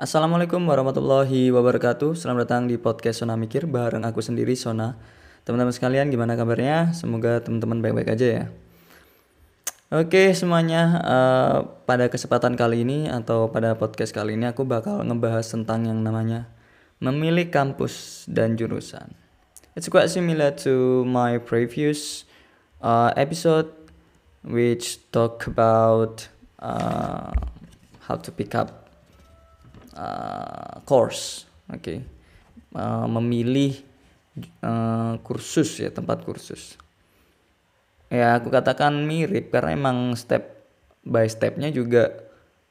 Assalamualaikum warahmatullahi wabarakatuh. Selamat datang di podcast Sona Mikir bareng aku sendiri Sona. Teman-teman sekalian gimana kabarnya? Semoga teman-teman baik-baik aja ya. Oke semuanya, uh, pada kesempatan kali ini atau pada podcast kali ini aku bakal ngebahas tentang yang namanya memilih kampus dan jurusan. It's quite similar to my previous uh, episode which talk about uh, how to pick up uh, course, oke, okay. uh, memilih uh, kursus ya tempat kursus. Ya aku katakan mirip karena emang step by stepnya juga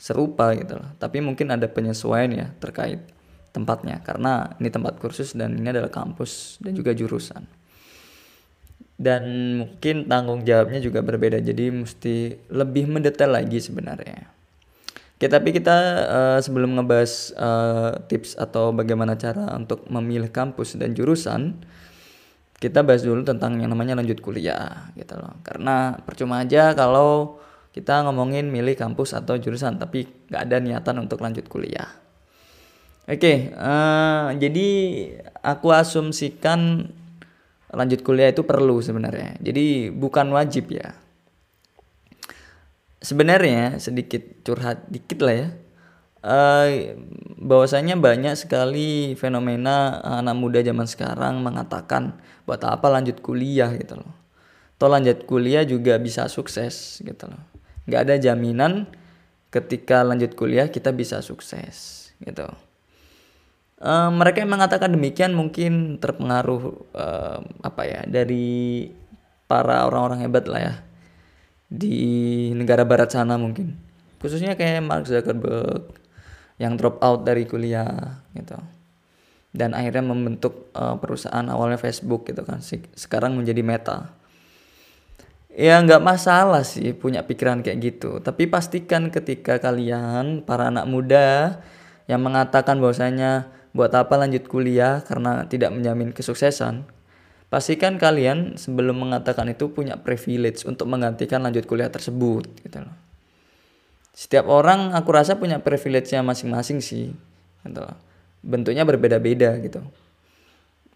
serupa gitu loh. Tapi mungkin ada penyesuaian ya terkait tempatnya karena ini tempat kursus dan ini adalah kampus dan juga jurusan dan mungkin tanggung jawabnya juga berbeda jadi mesti lebih mendetail lagi sebenarnya Oke tapi kita uh, sebelum ngebahas uh, tips atau bagaimana cara untuk memilih kampus dan jurusan kita bahas dulu tentang yang namanya lanjut kuliah gitu loh karena percuma aja kalau kita ngomongin milih kampus atau jurusan tapi nggak ada niatan untuk lanjut kuliah oke uh, jadi aku asumsikan lanjut kuliah itu perlu sebenarnya. Jadi bukan wajib ya. Sebenarnya sedikit curhat dikit lah ya. Uh, bahwasanya banyak sekali fenomena anak muda zaman sekarang mengatakan buat apa lanjut kuliah gitu loh. Toh lanjut kuliah juga bisa sukses gitu loh. Gak ada jaminan ketika lanjut kuliah kita bisa sukses gitu. Uh, mereka yang mengatakan demikian mungkin terpengaruh uh, apa ya dari para orang-orang hebat lah ya di negara barat sana mungkin. Khususnya kayak Mark Zuckerberg yang drop out dari kuliah gitu. Dan akhirnya membentuk uh, perusahaan awalnya Facebook gitu kan. Sekarang menjadi Meta. Ya nggak masalah sih punya pikiran kayak gitu. Tapi pastikan ketika kalian para anak muda yang mengatakan bahwasanya buat apa lanjut kuliah karena tidak menjamin kesuksesan, pastikan kalian sebelum mengatakan itu punya privilege untuk menggantikan lanjut kuliah tersebut gitu loh. Setiap orang aku rasa punya privilege-nya masing-masing sih. Gitu loh. Bentuknya berbeda-beda gitu.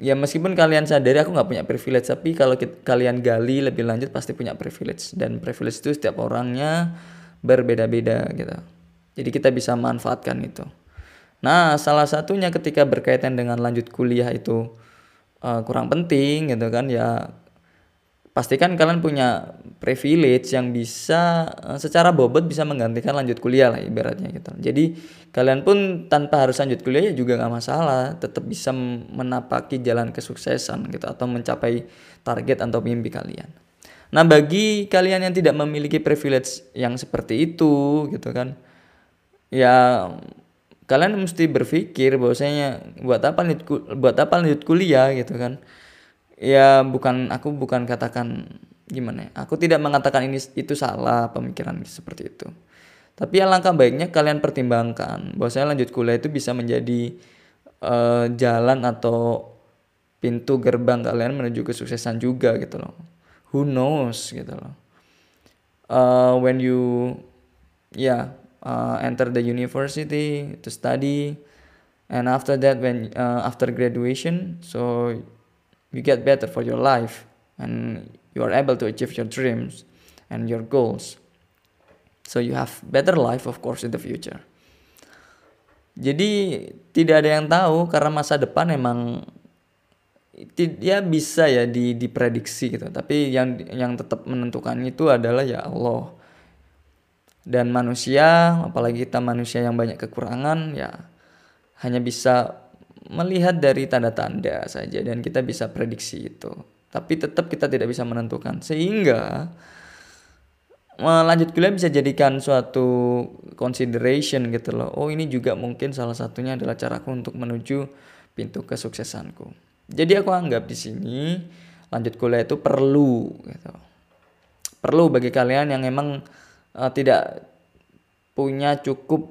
Ya meskipun kalian sadari aku nggak punya privilege tapi kalau kita, kalian gali lebih lanjut pasti punya privilege dan privilege itu setiap orangnya berbeda-beda gitu. Jadi kita bisa manfaatkan itu. Nah, salah satunya ketika berkaitan dengan lanjut kuliah itu uh, kurang penting gitu kan ya pastikan kalian punya privilege yang bisa uh, secara bobot bisa menggantikan lanjut kuliah lah ibaratnya gitu. Jadi kalian pun tanpa harus lanjut kuliah ya juga nggak masalah, tetap bisa menapaki jalan kesuksesan gitu atau mencapai target atau mimpi kalian. Nah, bagi kalian yang tidak memiliki privilege yang seperti itu gitu kan. Ya kalian mesti berpikir bahwasanya buat apa lanjut buat apa lanjut kuliah gitu kan? Ya bukan aku bukan katakan gimana ya aku tidak mengatakan ini itu salah pemikiran seperti itu. Tapi alangkah baiknya kalian pertimbangkan bahwasanya lanjut kuliah itu bisa menjadi uh, jalan atau pintu gerbang kalian menuju kesuksesan juga gitu loh. Who knows gitu loh. Uh, when you ya uh, enter the university to study. And after that when uh, after graduation so you get better for your life and you are able to achieve your dreams and your goals. So you have better life of course in the future. Jadi tidak ada yang tahu karena masa depan emang ya bisa ya di diprediksi gitu. Tapi yang yang tetap menentukan itu adalah ya Allah dan manusia apalagi kita manusia yang banyak kekurangan ya hanya bisa melihat dari tanda-tanda saja dan kita bisa prediksi itu. Tapi tetap kita tidak bisa menentukan. Sehingga lanjut kuliah bisa jadikan suatu consideration gitu loh. Oh ini juga mungkin salah satunya adalah caraku untuk menuju pintu kesuksesanku. Jadi aku anggap di sini lanjut kuliah itu perlu gitu. Perlu bagi kalian yang emang uh, tidak punya cukup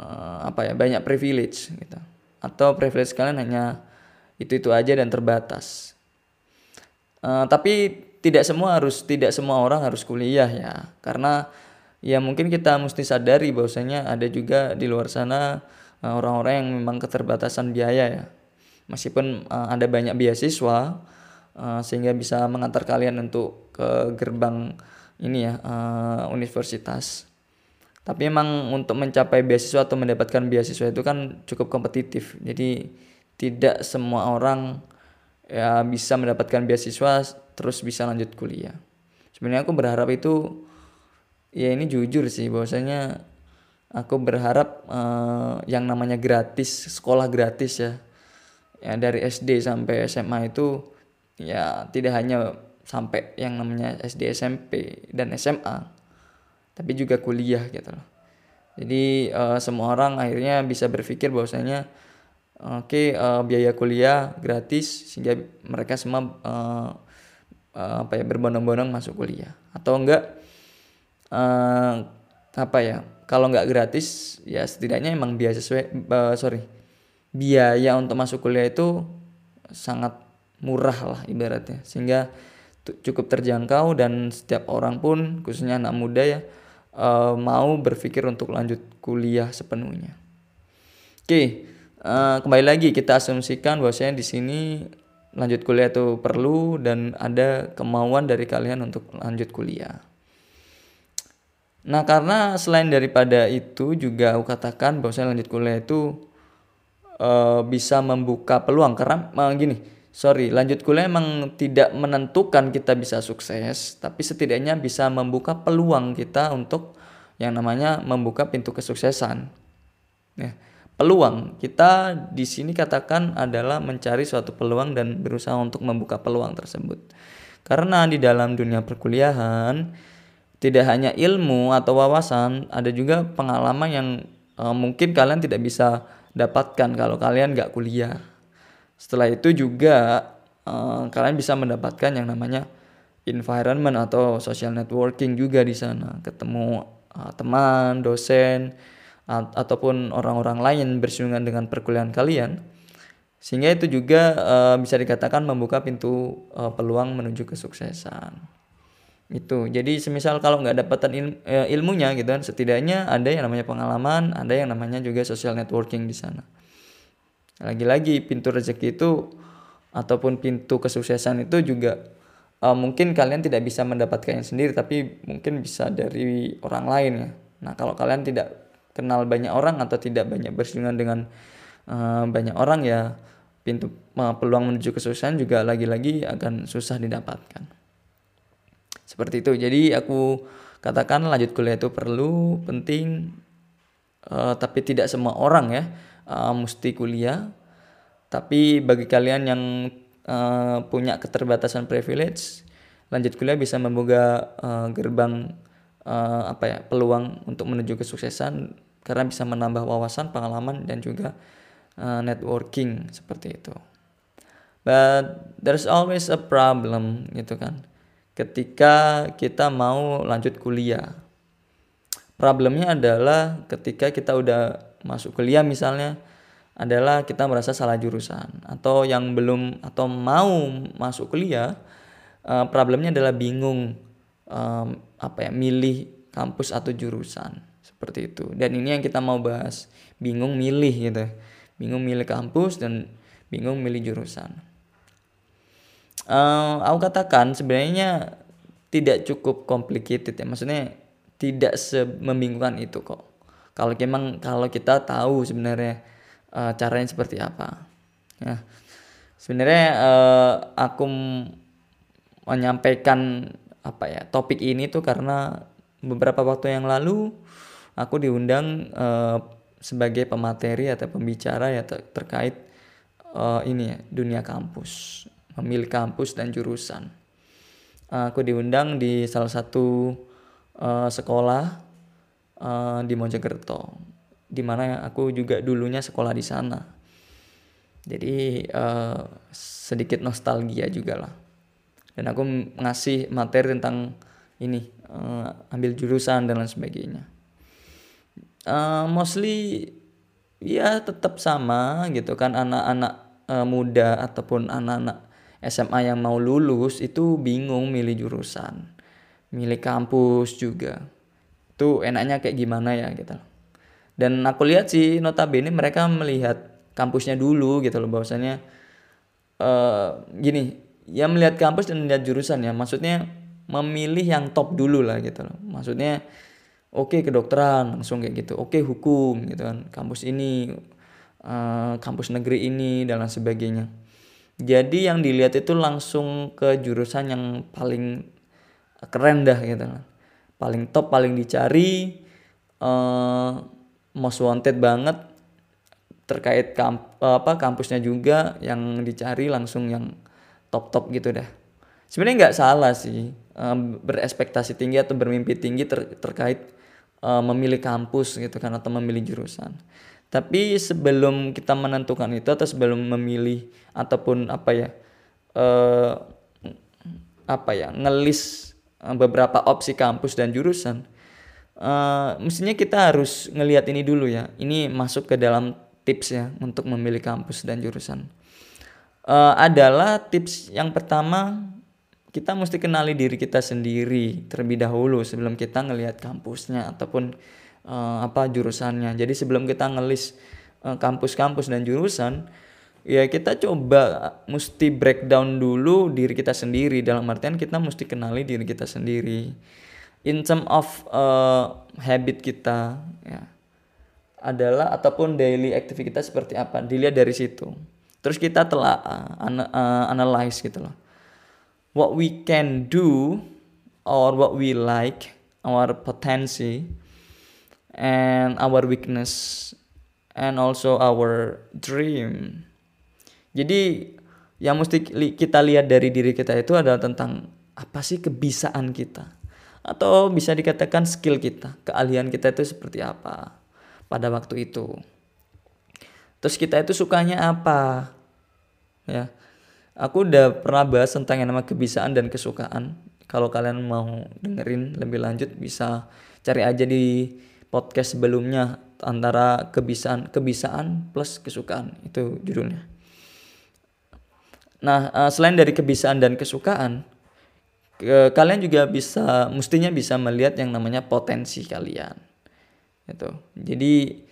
uh, apa ya banyak privilege gitu. Atau privilege kalian hanya itu itu aja dan terbatas. Uh, tapi tidak semua harus tidak semua orang harus kuliah ya. Karena ya mungkin kita mesti sadari bahwasanya ada juga di luar sana orang-orang yang memang keterbatasan biaya ya. Meskipun uh, ada banyak beasiswa uh, sehingga bisa mengantar kalian untuk ke gerbang ini ya uh, universitas. Tapi emang untuk mencapai beasiswa atau mendapatkan beasiswa itu kan cukup kompetitif. Jadi tidak semua orang ya bisa mendapatkan beasiswa terus bisa lanjut kuliah. Sebenarnya aku berharap itu ya ini jujur sih bahwasanya aku berharap uh, yang namanya gratis sekolah gratis ya ya dari SD sampai SMA itu ya tidak hanya sampai yang namanya SD SMP dan SMA tapi juga kuliah gitu loh. Jadi uh, semua orang akhirnya bisa berpikir bahwasanya oke okay, uh, eh, biaya kuliah gratis sehingga mereka semua uh, uh, apa ya berbondong-bondong masuk kuliah. Atau enggak uh, apa ya kalau enggak gratis ya setidaknya emang biaya sesuai uh, sorry biaya untuk masuk kuliah itu sangat murah lah ibaratnya. Sehingga cukup terjangkau dan setiap orang pun khususnya anak muda ya uh, mau berpikir untuk lanjut kuliah sepenuhnya. Oke, uh, kembali lagi kita asumsikan bahwasanya di sini lanjut kuliah itu perlu dan ada kemauan dari kalian untuk lanjut kuliah. Nah, karena selain daripada itu juga aku katakan bahwasanya lanjut kuliah itu uh, bisa membuka peluang karena gini sorry lanjut kuliah emang tidak menentukan kita bisa sukses tapi setidaknya bisa membuka peluang kita untuk yang namanya membuka pintu kesuksesan. Ya peluang. Kita di sini katakan adalah mencari suatu peluang dan berusaha untuk membuka peluang tersebut. Karena di dalam dunia perkuliahan tidak hanya ilmu atau wawasan ada juga pengalaman yang uh, mungkin kalian tidak bisa dapatkan kalau kalian nggak kuliah. Setelah itu juga uh, kalian bisa mendapatkan yang namanya environment atau social networking juga di sana, ketemu uh, teman, dosen uh, ataupun orang-orang lain bersinggungan dengan perkuliahan kalian. Sehingga itu juga uh, bisa dikatakan membuka pintu uh, peluang menuju kesuksesan. Itu. Jadi semisal kalau nggak dapatan il, ilmunya gitu kan setidaknya ada yang namanya pengalaman ada yang namanya juga social networking di sana lagi-lagi pintu rezeki itu ataupun pintu kesuksesan itu juga uh, mungkin kalian tidak bisa mendapatkannya sendiri tapi mungkin bisa dari orang lain ya. Nah kalau kalian tidak kenal banyak orang atau tidak banyak bersinggungan dengan uh, banyak orang ya pintu uh, peluang menuju kesuksesan juga lagi-lagi akan susah didapatkan. Seperti itu. Jadi aku katakan lanjut kuliah itu perlu penting uh, tapi tidak semua orang ya uh, mesti kuliah tapi bagi kalian yang uh, punya keterbatasan privilege lanjut kuliah bisa membuka uh, gerbang uh, apa ya peluang untuk menuju kesuksesan karena bisa menambah wawasan pengalaman dan juga uh, networking seperti itu but there's always a problem gitu kan ketika kita mau lanjut kuliah. Problemnya adalah ketika kita udah masuk kuliah misalnya adalah kita merasa salah jurusan. Atau yang belum atau mau masuk kuliah uh, problemnya adalah bingung apa ya milih kampus atau jurusan. Seperti itu. Dan ini yang kita mau bahas. Bingung milih gitu. Bingung milih kampus dan bingung milih jurusan. Uh, aku katakan sebenarnya tidak cukup complicated ya. Maksudnya tidak membingungkan itu kok kalau memang kalau kita tahu sebenarnya uh, caranya seperti apa ya sebenarnya uh, aku menyampaikan apa ya topik ini tuh karena beberapa waktu yang lalu aku diundang uh, sebagai pemateri atau pembicara ya ter terkait uh, ini ya dunia kampus memilih kampus dan jurusan. Aku diundang di salah satu uh, sekolah uh, di Mojokerto, di mana aku juga dulunya sekolah di sana. Jadi uh, sedikit nostalgia juga lah. Dan aku ngasih materi tentang ini, uh, ambil jurusan dan lain sebagainya. Uh, mostly ya tetap sama gitu kan anak-anak uh, muda ataupun anak-anak SMA yang mau lulus itu bingung milih jurusan, milih kampus juga. Itu enaknya kayak gimana ya gitu. dan aku lihat sih notabene mereka melihat kampusnya dulu gitu loh bahwasannya uh, gini ya melihat kampus dan melihat jurusan ya maksudnya memilih yang top dulu lah gitu loh. Maksudnya oke okay, kedokteran langsung kayak gitu. Oke okay, hukum gitu kan kampus ini uh, kampus negeri ini dan lain sebagainya. Jadi yang dilihat itu langsung ke jurusan yang paling keren dah gitu kan paling top paling dicari uh, most wanted banget. Terkait kamp apa kampusnya juga yang dicari langsung yang top top gitu dah. Sebenarnya nggak salah sih um, berespektasi tinggi atau bermimpi tinggi ter terkait uh, memilih kampus gitu kan atau memilih jurusan. Tapi sebelum kita menentukan itu atau sebelum memilih ataupun apa ya uh, apa ya ngelis beberapa opsi kampus dan jurusan uh, mestinya kita harus ngelihat ini dulu ya ini masuk ke dalam tips ya untuk memilih kampus dan jurusan uh, adalah tips yang pertama kita mesti kenali diri kita sendiri terlebih dahulu sebelum kita ngelihat kampusnya ataupun uh, apa jurusannya. Jadi sebelum kita ngelis uh, kampus-kampus dan jurusan, ya kita coba mesti breakdown dulu diri kita sendiri dalam artian kita mesti kenali diri kita sendiri. In term of uh, habit kita, ya adalah ataupun daily activity kita seperti apa dilihat dari situ. Terus kita telah uh, uh, analyze gitu loh what we can do or what we like, our potensi and our weakness and also our dream. Jadi yang mesti kita lihat dari diri kita itu adalah tentang apa sih kebisaan kita atau bisa dikatakan skill kita, keahlian kita itu seperti apa pada waktu itu. Terus kita itu sukanya apa? Ya. Aku udah pernah bahas tentang yang nama kebisaan dan kesukaan. Kalau kalian mau dengerin lebih lanjut bisa cari aja di podcast sebelumnya antara kebisaan kebisaan plus kesukaan itu judulnya. Nah, eh, selain dari kebisaan dan kesukaan, kalian juga bisa mestinya bisa melihat yang namanya potensi kalian. Itu. Jadi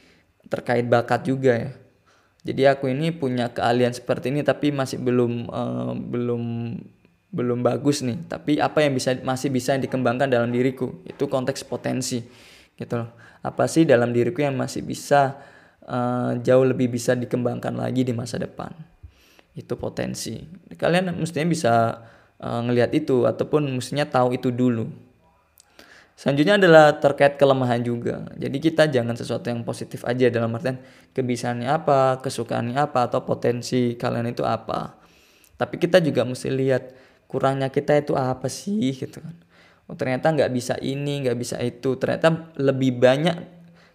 terkait bakat juga ya. Jadi aku ini punya keahlian seperti ini tapi masih belum uh, belum belum bagus nih. Tapi apa yang bisa masih bisa dikembangkan dalam diriku? Itu konteks potensi. Gitu loh. Apa sih dalam diriku yang masih bisa uh, jauh lebih bisa dikembangkan lagi di masa depan itu potensi kalian mestinya bisa uh, ngelihat itu ataupun mestinya tahu itu dulu Selanjutnya adalah terkait kelemahan juga. Jadi kita jangan sesuatu yang positif aja dalam artian kebisaannya apa, kesukaannya apa, atau potensi kalian itu apa. Tapi kita juga mesti lihat kurangnya kita itu apa sih gitu kan. Oh, ternyata nggak bisa ini, nggak bisa itu. Ternyata lebih banyak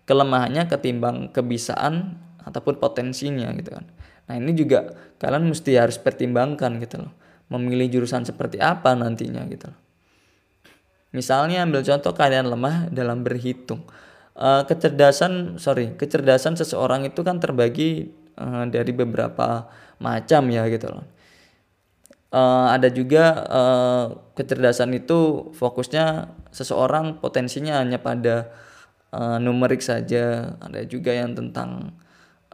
kelemahannya ketimbang kebisaan ataupun potensinya gitu kan. Nah ini juga kalian mesti harus pertimbangkan gitu loh. Memilih jurusan seperti apa nantinya gitu loh. Misalnya ambil contoh kalian lemah dalam berhitung. Uh, kecerdasan, sorry, kecerdasan seseorang itu kan terbagi uh, dari beberapa macam ya gitu loh. Uh, ada juga uh, kecerdasan itu fokusnya seseorang potensinya hanya pada uh, numerik saja. Ada juga yang tentang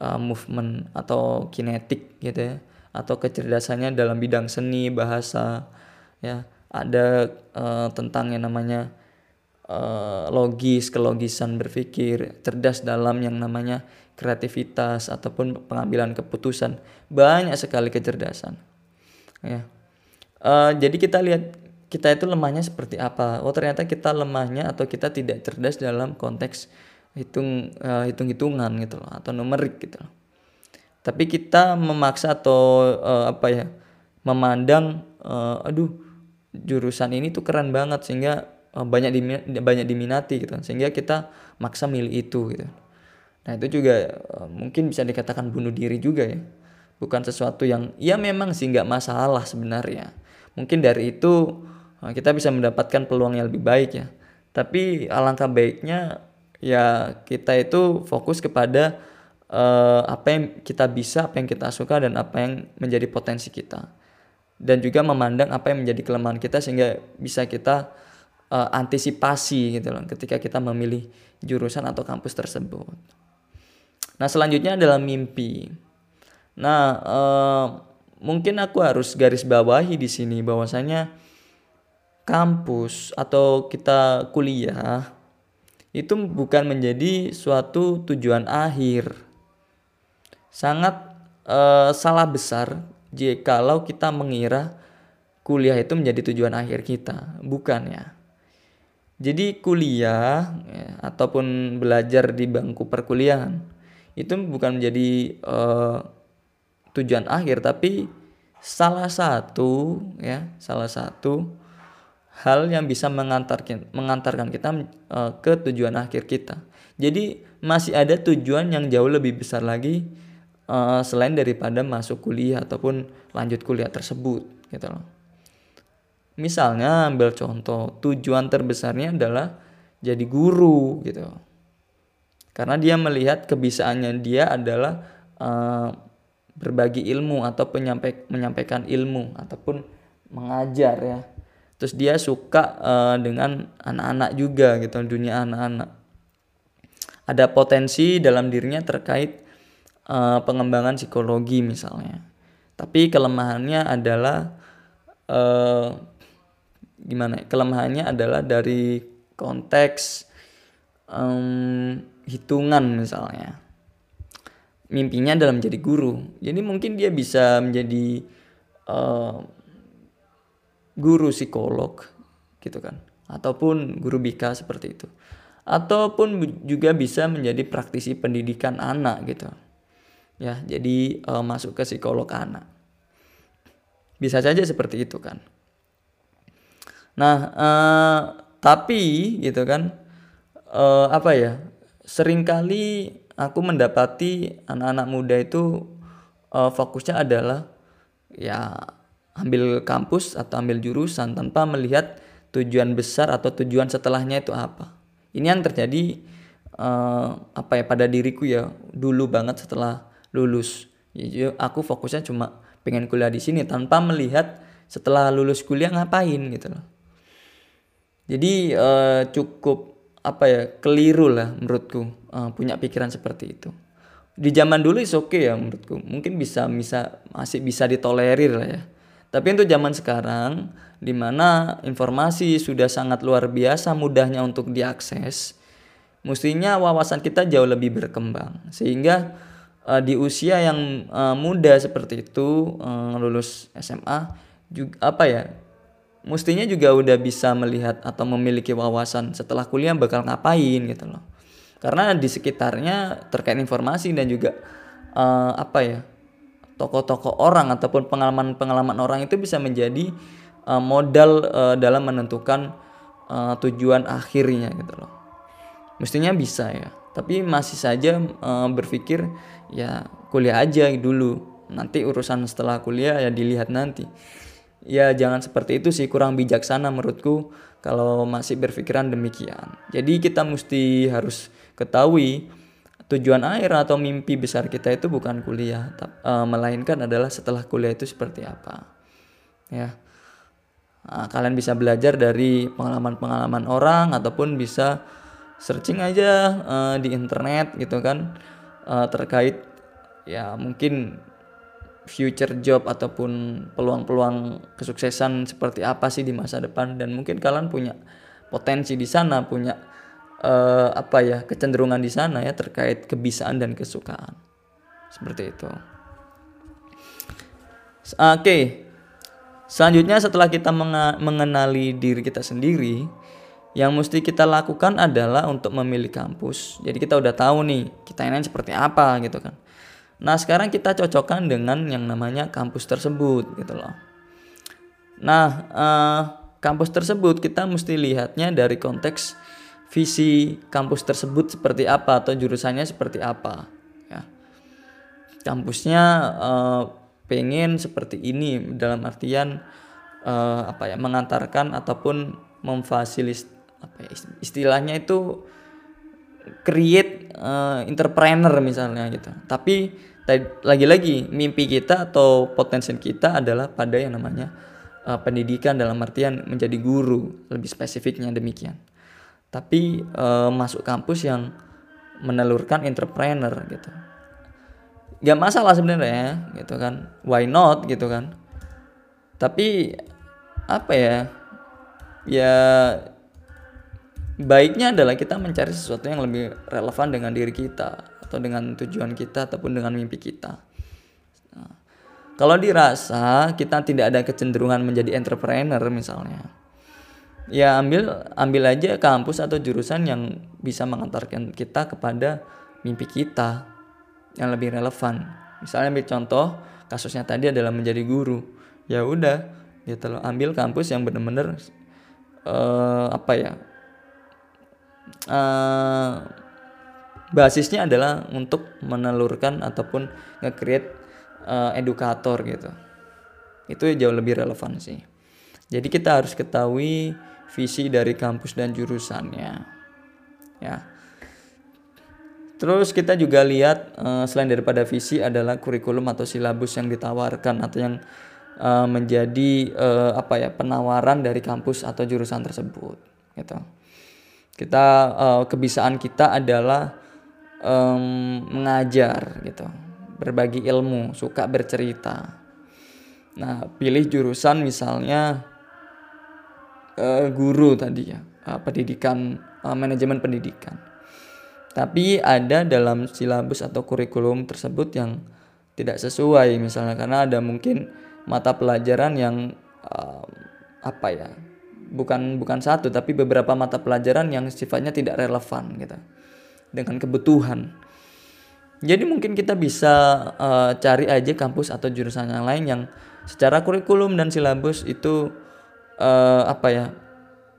uh, movement atau kinetik gitu ya. Atau kecerdasannya dalam bidang seni, bahasa ya ada uh, tentang yang namanya uh, logis, kelogisan berpikir, cerdas dalam yang namanya kreativitas ataupun pengambilan keputusan. Banyak sekali kecerdasan. Ya. Uh, jadi kita lihat kita itu lemahnya seperti apa. Oh ternyata kita lemahnya atau kita tidak cerdas dalam konteks hitung uh, hitung hitungan gitu loh atau numerik gitu loh. Tapi kita memaksa atau uh, apa ya memandang uh, aduh jurusan ini tuh keren banget sehingga uh, banyak diminati, banyak diminati gitu sehingga kita maksa milih itu gitu. Nah itu juga uh, mungkin bisa dikatakan bunuh diri juga ya. Bukan sesuatu yang ya memang sih nggak masalah sebenarnya. Mungkin dari itu uh, kita bisa mendapatkan peluang yang lebih baik ya. Tapi alangkah baiknya ya kita itu fokus kepada uh, apa yang kita bisa apa yang kita suka dan apa yang menjadi potensi kita dan juga memandang apa yang menjadi kelemahan kita sehingga bisa kita uh, antisipasi gitu loh ketika kita memilih jurusan atau kampus tersebut. Nah, selanjutnya adalah mimpi. Nah, uh, mungkin aku harus garis bawahi di sini bahwasanya kampus atau kita kuliah itu bukan menjadi suatu tujuan akhir. Sangat uh, salah besar jika kalau kita mengira kuliah itu menjadi tujuan akhir kita, bukan ya. Jadi kuliah ya, ataupun belajar di bangku perkuliahan itu bukan menjadi uh, tujuan akhir tapi salah satu ya salah satu hal yang bisa mengantarkan mengantarkan kita uh, ke tujuan akhir kita. Jadi masih ada tujuan yang jauh lebih besar lagi uh, selain daripada masuk kuliah ataupun lanjut kuliah tersebut gitu loh. Misalnya ambil contoh tujuan terbesarnya adalah jadi guru gitu. Karena dia melihat kebisaannya dia adalah uh, berbagi ilmu atau menyampaikan ilmu ataupun mengajar ya terus dia suka uh, dengan anak-anak juga gitu dunia anak-anak ada potensi dalam dirinya terkait uh, pengembangan psikologi misalnya tapi kelemahannya adalah uh, gimana ya? kelemahannya adalah dari konteks um, hitungan misalnya mimpinya adalah menjadi guru. Jadi mungkin dia bisa menjadi uh, guru psikolog gitu kan. Ataupun guru BK seperti itu. Ataupun juga bisa menjadi praktisi pendidikan anak gitu. Ya, jadi uh, masuk ke psikolog anak. Bisa saja seperti itu kan. Nah, uh, tapi gitu kan uh, apa ya? Seringkali aku mendapati anak-anak muda itu uh, fokusnya adalah ya ambil kampus atau ambil jurusan tanpa melihat tujuan besar atau tujuan setelahnya itu apa. Ini yang terjadi uh, apa ya pada diriku ya dulu banget setelah lulus. Jadi aku fokusnya cuma pengen kuliah di sini tanpa melihat setelah lulus kuliah ngapain gitu loh. Jadi uh, cukup apa ya keliru lah menurutku uh, punya pikiran seperti itu di zaman dulu is oke okay ya menurutku mungkin bisa bisa masih bisa ditolerir lah ya tapi untuk zaman sekarang di mana informasi sudah sangat luar biasa mudahnya untuk diakses mestinya wawasan kita jauh lebih berkembang. Sehingga uh, di usia yang uh, muda seperti itu uh, lulus SMA juga apa ya mestinya juga udah bisa melihat atau memiliki wawasan setelah kuliah bakal ngapain gitu loh. Karena di sekitarnya terkait informasi dan juga uh, apa ya tokoh-tokoh orang ataupun pengalaman-pengalaman orang itu bisa menjadi uh, modal uh, dalam menentukan uh, tujuan akhirnya gitu loh. Mestinya bisa ya tapi masih saja uh, berpikir ya kuliah aja dulu. Nanti urusan setelah kuliah ya dilihat nanti. Ya jangan seperti itu sih kurang bijaksana menurutku kalau masih berpikiran demikian. Jadi kita mesti harus ketahui tujuan akhir atau mimpi besar kita itu bukan kuliah, uh, melainkan adalah setelah kuliah itu seperti apa. Ya. Nah, kalian bisa belajar dari pengalaman-pengalaman orang ataupun bisa searching aja uh, di internet gitu kan uh, terkait ya mungkin future job ataupun peluang-peluang kesuksesan seperti apa sih di masa depan dan mungkin kalian punya potensi di sana punya uh, apa ya kecenderungan di sana ya terkait kebisaan dan kesukaan seperti itu oke okay. selanjutnya setelah kita mengenali diri kita sendiri yang mesti kita lakukan adalah untuk memilih kampus jadi kita udah tahu nih kita ini seperti apa gitu kan Nah, sekarang kita cocokkan dengan yang namanya kampus tersebut gitu loh. Nah, eh, kampus tersebut kita mesti lihatnya dari konteks visi kampus tersebut seperti apa atau jurusannya seperti apa ya. Kampusnya eh, pengen seperti ini dalam artian eh, apa ya mengantarkan ataupun memfasilis apa ya, istilahnya itu create uh, entrepreneur misalnya gitu. Tapi lagi-lagi mimpi kita atau potensi kita adalah pada yang namanya uh, pendidikan dalam artian menjadi guru lebih spesifiknya demikian tapi uh, masuk kampus yang menelurkan entrepreneur gitu. Nggak masalah sebenarnya gitu kan. Why not gitu kan. Tapi apa ya ya baiknya adalah kita mencari sesuatu yang lebih relevan dengan diri kita atau dengan tujuan kita ataupun dengan mimpi kita. Nah, kalau dirasa kita tidak ada kecenderungan menjadi entrepreneur misalnya ya ambil ambil aja kampus atau jurusan yang bisa mengantarkan kita kepada mimpi kita yang lebih relevan. Misalnya ambil contoh kasusnya tadi adalah menjadi guru. Ya udah gitu loh ambil kampus yang benar-benar uh, apa ya uh, basisnya adalah untuk menelurkan ataupun nge-create uh, edukator gitu. Itu jauh lebih relevan sih. Jadi kita harus ketahui visi dari kampus dan jurusannya. Ya. Terus kita juga lihat uh, selain daripada visi adalah kurikulum atau silabus yang ditawarkan atau yang uh, menjadi uh, apa ya penawaran dari kampus atau jurusan tersebut gitu. Kita kebiasaan kita adalah um, mengajar gitu. Berbagi ilmu suka bercerita. Nah pilih jurusan misalnya uh, guru tadi ya uh, pendidikan uh, manajemen pendidikan. Tapi ada dalam silabus atau kurikulum tersebut yang tidak sesuai misalnya karena ada mungkin mata pelajaran yang uh, apa ya bukan bukan satu tapi beberapa mata pelajaran yang sifatnya tidak relevan gitu dengan kebutuhan. Jadi mungkin kita bisa uh, cari aja kampus atau jurusan yang lain yang secara kurikulum dan silabus itu uh, apa ya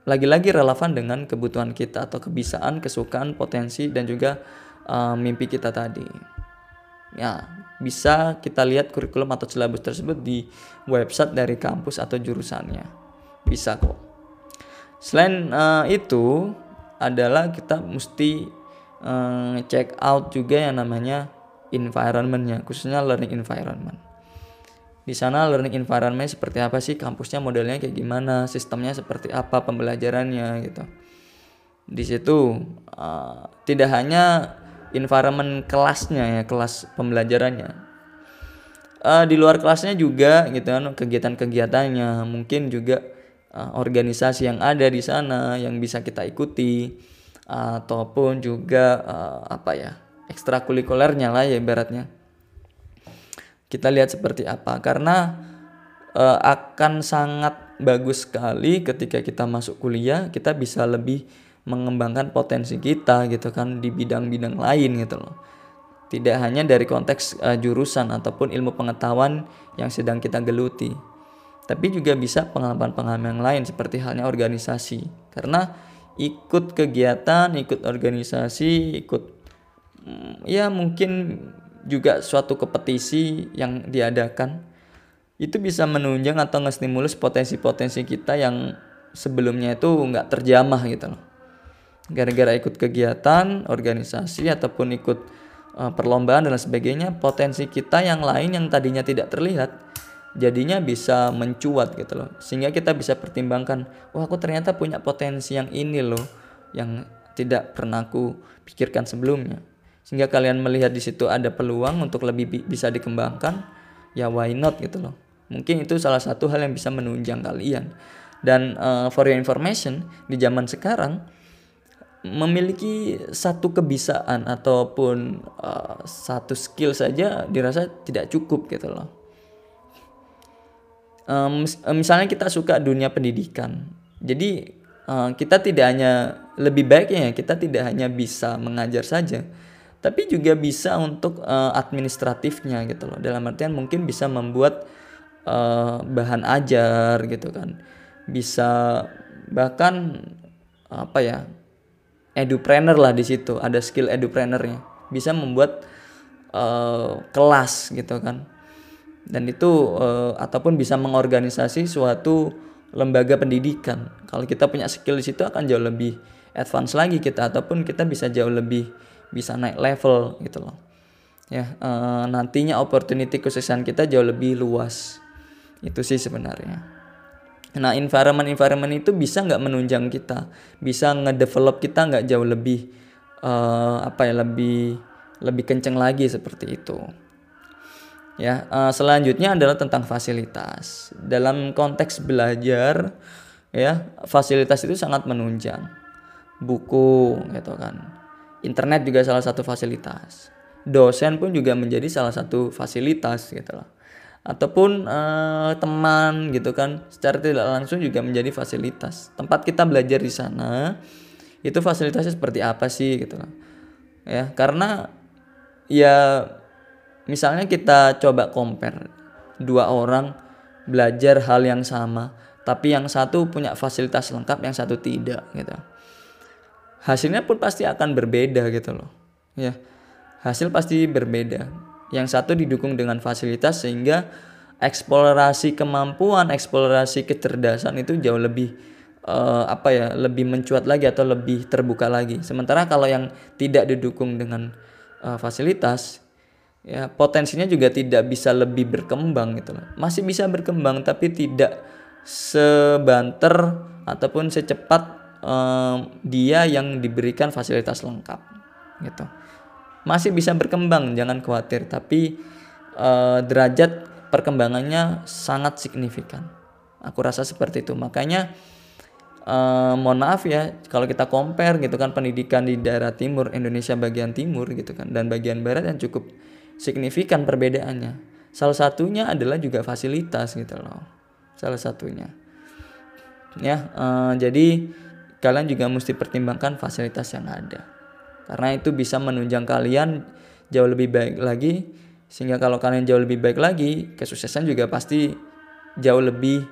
lagi-lagi relevan dengan kebutuhan kita atau kebiasaan, kesukaan, potensi dan juga uh, mimpi kita tadi. Ya, bisa kita lihat kurikulum atau silabus tersebut di website dari kampus atau jurusannya. Bisa kok. Selain uh, itu adalah kita mesti uh, check out juga yang namanya environmentnya, khususnya learning environment di sana learning environment seperti apa sih? Kampusnya modelnya kayak gimana? Sistemnya seperti apa? Pembelajarannya gitu. Di situ uh, tidak hanya environment kelasnya ya kelas pembelajarannya. Uh, di luar kelasnya juga gitu kan kegiatan-kegiatannya. Mungkin juga uh, organisasi yang ada di sana yang bisa kita ikuti ataupun juga uh, apa ya ekstrakurikulernya lah ya ibaratnya kita lihat seperti apa. Karena uh, akan sangat bagus sekali ketika kita masuk kuliah kita bisa lebih mengembangkan potensi kita gitu kan di bidang-bidang lain gitu loh. Tidak hanya dari konteks uh, jurusan ataupun ilmu pengetahuan yang sedang kita geluti tapi juga bisa pengalaman-pengalaman yang lain seperti halnya organisasi. Karena ikut kegiatan ikut organisasi ikut mm, ya mungkin juga suatu kompetisi yang diadakan. Itu bisa menunjang atau ngestimulus potensi-potensi kita yang sebelumnya itu nggak terjamah gitu loh. Gara-gara ikut kegiatan organisasi ataupun ikut uh, perlombaan dan sebagainya potensi kita yang lain yang tadinya tidak terlihat jadinya bisa mencuat gitu loh. Sehingga kita bisa pertimbangkan wah aku ternyata punya potensi yang ini loh yang tidak pernah aku pikirkan sebelumnya sehingga kalian melihat di situ ada peluang untuk lebih bi bisa dikembangkan ya why not gitu loh. Mungkin itu salah satu hal yang bisa menunjang kalian. Dan uh, for your information di zaman sekarang memiliki satu kebiasaan ataupun uh, satu skill saja dirasa tidak cukup gitu loh. Um, misalnya kita suka dunia pendidikan jadi uh, kita tidak hanya lebih baiknya kita tidak hanya bisa mengajar saja tapi juga bisa untuk uh, administratifnya gitu loh. Dalam artian mungkin bisa membuat uh, bahan ajar gitu kan. Bisa bahkan apa ya edupreneur lah di situ. Ada skill edupreneurnya. Bisa membuat uh, kelas gitu kan. Dan itu uh, ataupun bisa mengorganisasi suatu lembaga pendidikan. Kalau kita punya skill di situ akan jauh lebih advance lagi kita ataupun kita bisa jauh lebih bisa naik level gitu loh ya e, nantinya opportunity kesuksesan kita jauh lebih luas itu sih sebenarnya nah environment environment itu bisa nggak menunjang kita bisa ngedevelop kita nggak jauh lebih e, apa ya lebih lebih kenceng lagi seperti itu Ya, uh, selanjutnya adalah tentang fasilitas. Dalam konteks belajar, ya, fasilitas itu sangat menunjang. Buku, gitu kan. Internet juga salah satu fasilitas. Dosen pun juga menjadi salah satu fasilitas, gitu loh. Ataupun uh, teman, gitu kan, secara tidak langsung juga menjadi fasilitas. Tempat kita belajar di sana, itu fasilitasnya seperti apa sih, gitu loh. Ya, karena ya misalnya kita coba compare dua orang belajar hal yang sama tapi yang satu punya fasilitas lengkap yang satu tidak gitu hasilnya pun pasti akan berbeda gitu loh. Ya hasil pasti berbeda. Yang satu didukung dengan fasilitas sehingga eksplorasi kemampuan eksplorasi kecerdasan itu jauh lebih uh, apa ya lebih mencuat lagi atau lebih terbuka lagi. Sementara kalau yang tidak didukung dengan uh, fasilitas ya potensinya juga tidak bisa lebih berkembang gitu loh. Masih bisa berkembang tapi tidak sebanter ataupun secepat um, dia yang diberikan fasilitas lengkap gitu. Masih bisa berkembang, jangan khawatir, tapi uh, derajat perkembangannya sangat signifikan. Aku rasa seperti itu. Makanya uh, mohon maaf ya kalau kita compare gitu kan pendidikan di daerah timur Indonesia bagian timur gitu kan dan bagian barat yang cukup signifikan perbedaannya. Salah satunya adalah juga fasilitas gitu loh. Salah satunya. Ya, uh, jadi kalian juga mesti pertimbangkan fasilitas yang ada. Karena itu bisa menunjang kalian jauh lebih baik lagi. Sehingga kalau kalian jauh lebih baik lagi, kesuksesan juga pasti jauh lebih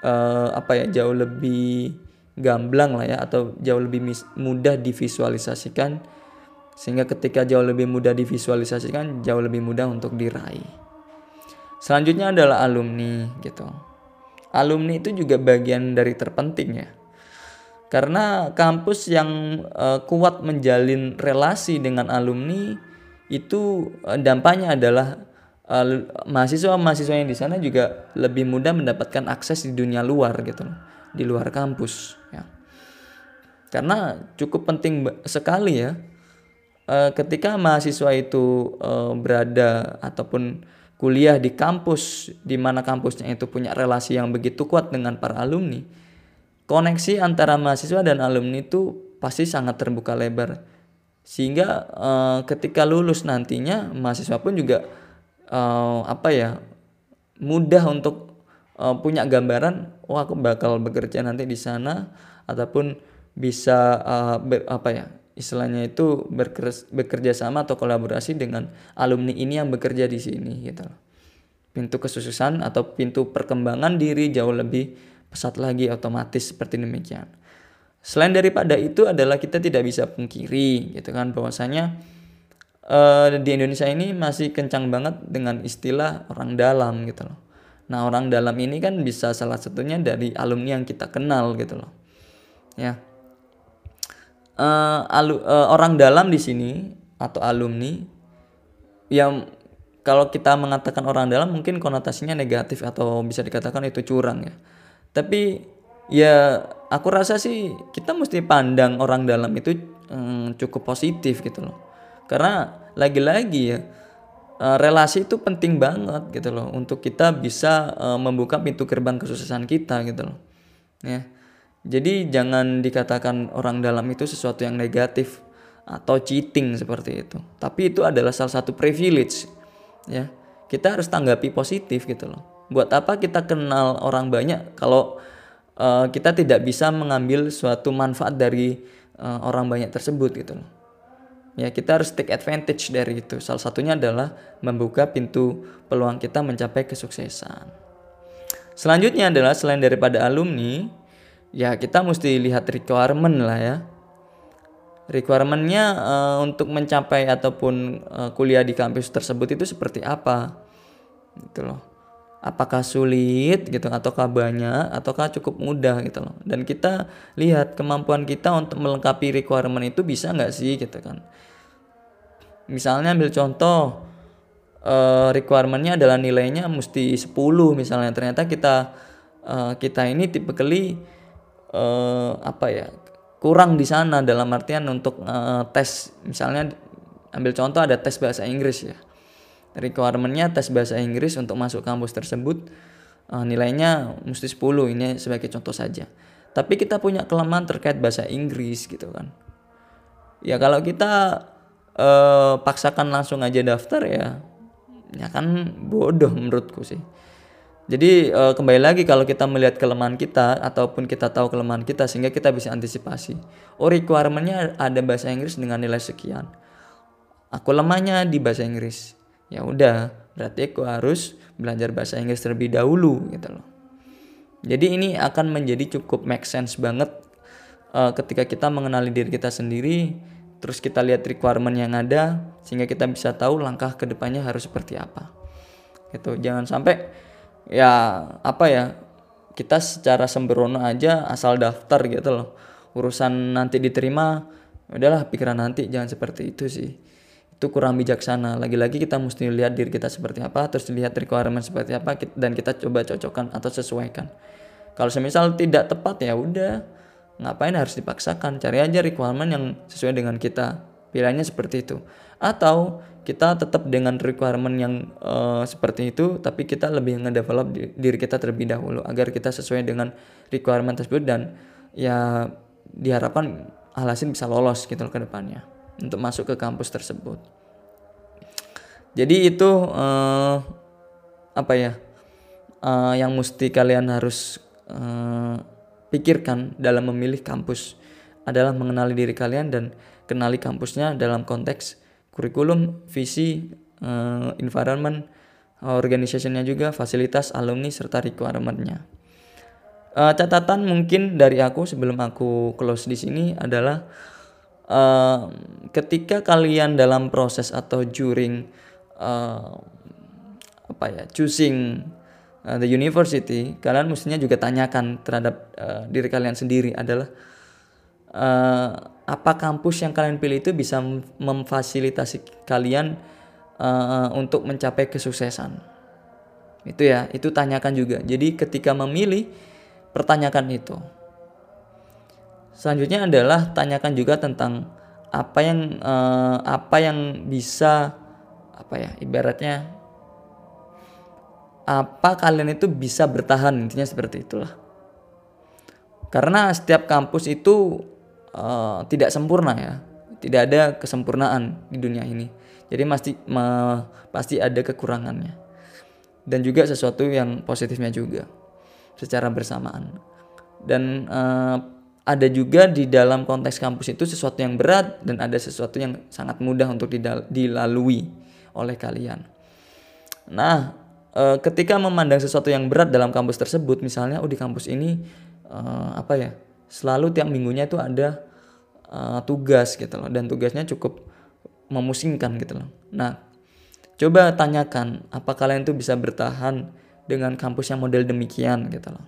uh, apa ya, jauh lebih gamblang lah ya atau jauh lebih mudah divisualisasikan. Sehingga ketika jauh lebih mudah divisualisasikan jauh lebih mudah untuk diraih. Selanjutnya adalah alumni gitu. Alumni itu juga bagian dari terpenting ya karena kampus yang uh, kuat menjalin relasi dengan alumni itu uh, dampaknya adalah uh, mahasiswa-mahasiswa yang di sana juga lebih mudah mendapatkan akses di dunia luar gitu di luar kampus ya. Karena cukup penting sekali ya uh, ketika mahasiswa itu uh, berada ataupun kuliah di kampus di mana kampusnya itu punya relasi yang begitu kuat dengan para alumni, koneksi antara mahasiswa dan alumni itu pasti sangat terbuka lebar. Sehingga uh, ketika lulus nantinya mahasiswa pun juga uh, apa ya mudah untuk uh, punya gambaran, oh aku bakal bekerja nanti di sana ataupun bisa uh, ber, apa ya istilahnya itu bekerja sama atau kolaborasi dengan alumni ini yang bekerja di sini gitu Pintu kesuksesan atau pintu perkembangan diri jauh lebih pesat lagi otomatis seperti demikian. Selain daripada itu adalah kita tidak bisa pungkiri gitu kan bahwasanya uh, di Indonesia ini masih kencang banget dengan istilah orang dalam gitu loh. Nah, orang dalam ini kan bisa salah satunya dari alumni yang kita kenal gitu loh. Ya, uh, alu, uh, orang dalam di sini atau alumni yang kalau kita mengatakan orang dalam mungkin konotasinya negatif atau bisa dikatakan itu curang ya. Tapi ya aku rasa sih kita mesti pandang orang dalam itu um, cukup positif gitu loh. Karena lagi-lagi ya uh, relasi itu penting banget gitu loh untuk kita bisa uh, membuka pintu gerbang kesuksesan kita gitu loh. Ya jadi jangan dikatakan orang dalam itu sesuatu yang negatif atau cheating seperti itu. Tapi itu adalah salah satu privilege ya. Kita harus tanggapi positif gitu loh. Buat apa kita kenal orang banyak kalau uh, kita tidak bisa mengambil suatu manfaat dari uh, orang banyak tersebut gitu loh. Ya, kita harus take advantage dari itu. Salah satunya adalah membuka pintu peluang kita mencapai kesuksesan. Selanjutnya adalah selain daripada alumni, ya kita mesti lihat requirement lah ya requirementnya uh, untuk mencapai ataupun uh, kuliah di kampus tersebut itu seperti apa gitu loh apakah sulit gitu ataukah banyak ataukah cukup mudah gitu loh. Dan kita lihat kemampuan kita untuk melengkapi requirement itu bisa nggak sih gitu kan. Misalnya ambil contoh uh, requirementnya adalah nilainya mesti 10 misalnya. Ternyata kita uh, kita ini tipe kali uh, apa ya kurang di sana dalam artian untuk uh, tes. Misalnya ambil contoh ada tes bahasa Inggris ya requirementnya tes bahasa Inggris untuk masuk kampus tersebut uh, nilainya mesti 10 ini sebagai contoh saja tapi kita punya kelemahan terkait bahasa Inggris gitu kan ya kalau kita uh, paksakan langsung aja daftar ya ya kan bodoh menurutku sih jadi uh, kembali lagi kalau kita melihat kelemahan kita ataupun kita tahu kelemahan kita sehingga kita bisa antisipasi. Oh requirementnya ada bahasa Inggris dengan nilai sekian. Aku lemahnya di bahasa Inggris. Ya udah, berarti aku harus belajar bahasa Inggris terlebih dahulu gitu loh. Jadi ini akan menjadi cukup make sense banget uh, ketika kita mengenali diri kita sendiri, terus kita lihat requirement yang ada sehingga kita bisa tahu langkah ke depannya harus seperti apa. Gitu. Jangan sampai ya apa ya kita secara sembrono aja asal daftar gitu loh urusan nanti diterima udahlah pikiran nanti jangan seperti itu sih itu kurang bijaksana. Lagi-lagi kita mesti lihat diri kita seperti apa terus lihat requirement seperti apa dan kita coba cocokkan atau sesuaikan. Kalau semisal tidak tepat ya udah ngapain harus dipaksakan? Cari aja requirement yang sesuai dengan kita. Pilihannya seperti itu. Atau kita tetap dengan requirement yang uh, seperti itu tapi kita lebih ngedevelop diri kita terlebih dahulu agar kita sesuai dengan requirement tersebut dan ya diharapkan alasin bisa lolos gitu ke depannya untuk masuk ke kampus tersebut jadi itu uh, apa ya uh, yang mesti kalian harus uh, pikirkan dalam memilih kampus adalah mengenali diri kalian dan kenali kampusnya dalam konteks kurikulum, visi, uh, environment, organizationnya juga, fasilitas, alumni, serta requirementnya. Uh, catatan mungkin dari aku sebelum aku close di sini adalah uh, ketika kalian dalam proses atau during uh, apa ya choosing uh, the university, kalian mestinya juga tanyakan terhadap uh, diri kalian sendiri adalah uh, apa kampus yang kalian pilih itu bisa memfasilitasi kalian uh, untuk mencapai kesuksesan. Itu ya, itu tanyakan juga. Jadi ketika memilih, pertanyakan itu. Selanjutnya adalah tanyakan juga tentang apa yang uh, apa yang bisa apa ya ibaratnya apa kalian itu bisa bertahan intinya seperti itulah. Karena setiap kampus itu uh, tidak sempurna ya tidak ada kesempurnaan di dunia ini. Jadi pasti pasti ada kekurangannya. Dan juga sesuatu yang positifnya juga secara bersamaan. Dan uh, ada juga di dalam konteks kampus itu sesuatu yang berat dan ada sesuatu yang sangat mudah untuk dilalui oleh kalian. Nah, e, ketika memandang sesuatu yang berat dalam kampus tersebut, misalnya, oh di kampus ini e, apa ya, selalu tiap minggunya itu ada uh, tugas gitu loh dan tugasnya cukup memusingkan gitu loh. Nah, coba tanyakan apa kalian tuh bisa bertahan dengan kampus yang model demikian gitu loh.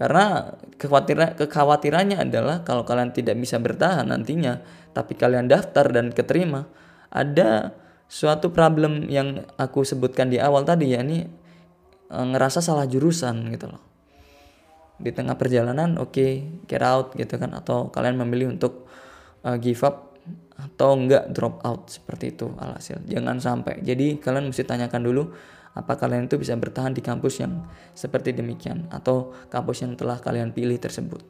Karena kekhawatiran kekhawatirannya adalah kalau kalian tidak bisa bertahan nantinya, tapi kalian daftar dan keterima, ada suatu problem yang aku sebutkan di awal tadi ya ini eh, ngerasa salah jurusan gitu loh. Di tengah perjalanan oke okay, get out gitu kan atau kalian memilih untuk uh, give up atau enggak drop out seperti itu alhasil. Jangan sampai. Jadi kalian mesti tanyakan dulu apa kalian itu bisa bertahan di kampus yang seperti demikian? Atau kampus yang telah kalian pilih tersebut?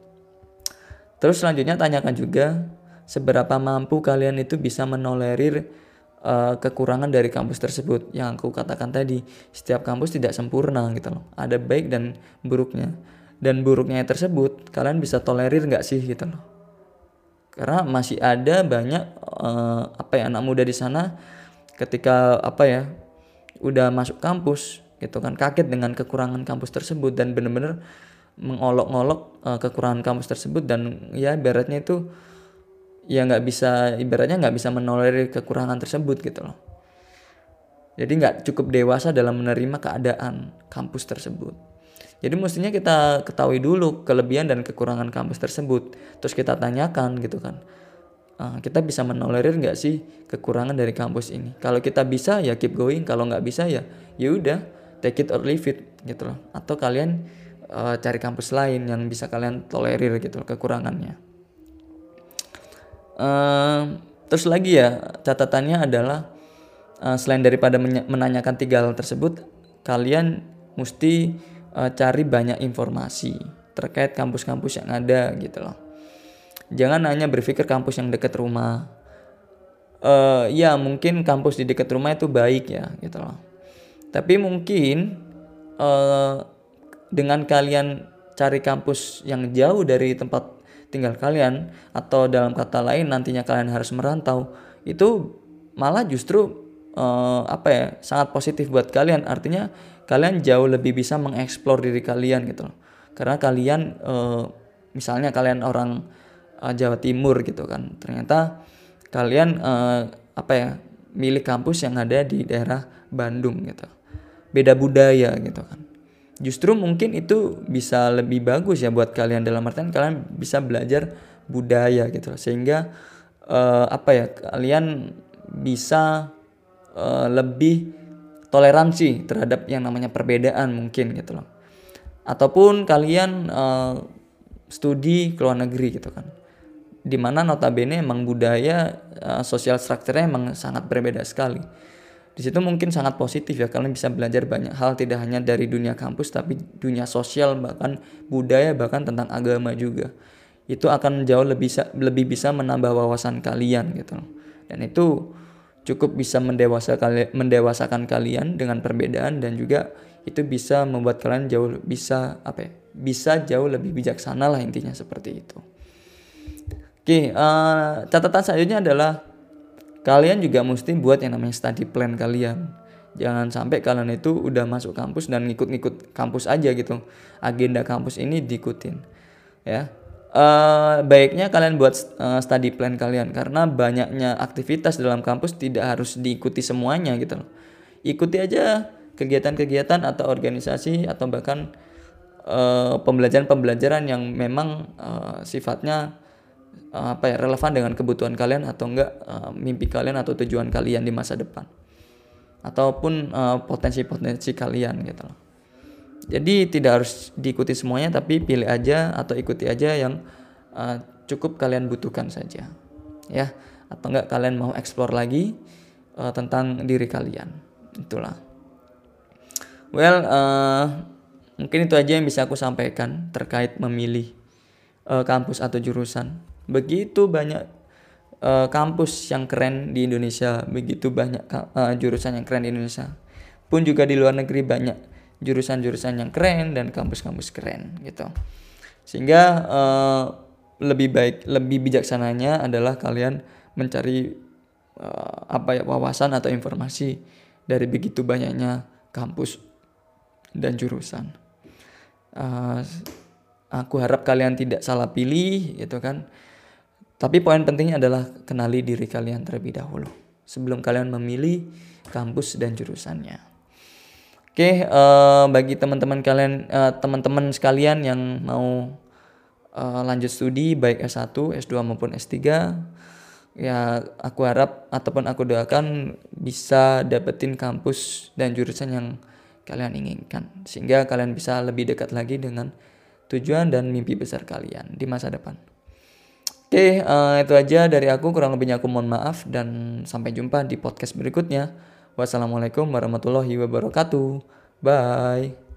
Terus selanjutnya tanyakan juga seberapa mampu kalian itu bisa menolerir uh, kekurangan dari kampus tersebut? Yang aku katakan tadi setiap kampus tidak sempurna gitu loh. Ada baik dan buruknya. Dan buruknya tersebut kalian bisa tolerir nggak sih gitu loh? Karena masih ada banyak uh, apa ya anak muda di sana ketika apa ya udah masuk kampus gitu kan kaget dengan kekurangan kampus tersebut dan bener-bener mengolok-olok uh, kekurangan kampus tersebut dan ya ibaratnya itu ya nggak bisa ibaratnya nggak bisa menolerir kekurangan tersebut gitu loh jadi nggak cukup dewasa dalam menerima keadaan kampus tersebut jadi mestinya kita ketahui dulu kelebihan dan kekurangan kampus tersebut. Terus kita tanyakan gitu kan. Uh, kita bisa menolerir nggak sih kekurangan dari kampus ini? Kalau kita bisa ya keep going. Kalau nggak bisa ya ya udah take it or leave it gitu loh. Atau kalian uh, cari kampus lain yang bisa kalian tolerir gitu loh, kekurangannya. Uh, terus lagi ya catatannya adalah uh, selain daripada menanyakan tiga hal tersebut, kalian mesti uh, cari banyak informasi terkait kampus-kampus yang ada gitu loh. Jangan hanya berpikir kampus yang dekat rumah. Uh, ya mungkin kampus di dekat rumah itu baik ya gitu loh. Tapi mungkin uh, dengan kalian cari kampus yang jauh dari tempat tinggal kalian atau dalam kata lain nantinya kalian harus merantau itu malah justru uh, apa ya sangat positif buat kalian artinya kalian jauh lebih bisa mengeksplor diri kalian gitu loh karena kalian uh, misalnya kalian orang uh, Jawa Timur gitu kan. Ternyata kalian uh, apa ya milik kampus yang ada di daerah Bandung gitu. Beda budaya gitu kan. Justru mungkin itu bisa lebih bagus ya buat kalian. Dalam artian kalian bisa belajar budaya gitu sehingga uh, apa ya kalian bisa uh, lebih toleransi terhadap yang namanya perbedaan mungkin gitu loh. Ataupun kalian uh, studi ke luar negeri gitu kan di mana notabene emang budaya uh, sosial strukturnya emang sangat berbeda sekali. Di situ mungkin sangat positif ya kalian bisa belajar banyak hal tidak hanya dari dunia kampus tapi dunia sosial bahkan budaya bahkan tentang agama juga. Itu akan jauh lebih bisa lebih bisa menambah wawasan kalian gitu dan itu cukup bisa mendewasa kali, mendewasakan kalian dengan perbedaan dan juga itu bisa membuat kalian jauh bisa apa ya bisa jauh lebih bijaksana lah intinya seperti itu oke uh, catatan selanjutnya adalah kalian juga mesti buat yang namanya study plan kalian. Jangan sampai kalian itu udah masuk kampus dan ngikut-ngikut kampus aja gitu. Agenda kampus ini diikutin ya. Uh, baiknya kalian buat uh, study plan kalian karena banyaknya aktivitas dalam kampus tidak harus diikuti semuanya gitu loh. Ikuti aja kegiatan-kegiatan atau organisasi atau bahkan uh, pembelajaran-pembelajaran yang memang uh, sifatnya uh, apa ya relevan dengan kebutuhan kalian atau enggak uh, mimpi kalian atau tujuan kalian di masa depan ataupun potensi potensi-potensi kalian gitu loh. Jadi tidak harus diikuti semuanya tapi pilih aja atau ikuti aja yang uh, cukup kalian butuhkan saja. Ya, atau enggak kalian mau explore lagi uh, tentang diri kalian. Itulah. Well, uh, mungkin itu aja yang bisa aku sampaikan terkait memilih uh, kampus atau jurusan begitu banyak uh, kampus yang keren di Indonesia, begitu banyak uh, jurusan yang keren di Indonesia. Pun juga di luar negeri banyak jurusan-jurusan yang keren dan kampus-kampus keren gitu. Sehingga uh, lebih baik, lebih bijaksananya adalah kalian mencari uh, apa ya wawasan atau informasi dari begitu banyaknya kampus dan jurusan. Uh, aku harap kalian tidak salah pilih gitu kan tapi poin pentingnya adalah kenali diri kalian terlebih dahulu sebelum kalian memilih kampus dan jurusannya. Oke, uh, bagi teman-teman kalian, uh, teman-teman sekalian yang mau uh, lanjut studi baik S1, S2 maupun S3, ya aku harap ataupun aku doakan bisa dapetin kampus dan jurusan yang kalian inginkan sehingga kalian bisa lebih dekat lagi dengan tujuan dan mimpi besar kalian di masa depan. Oke, uh, itu aja dari aku. Kurang lebihnya aku mohon maaf dan sampai jumpa di podcast berikutnya. Wassalamualaikum warahmatullahi wabarakatuh. Bye.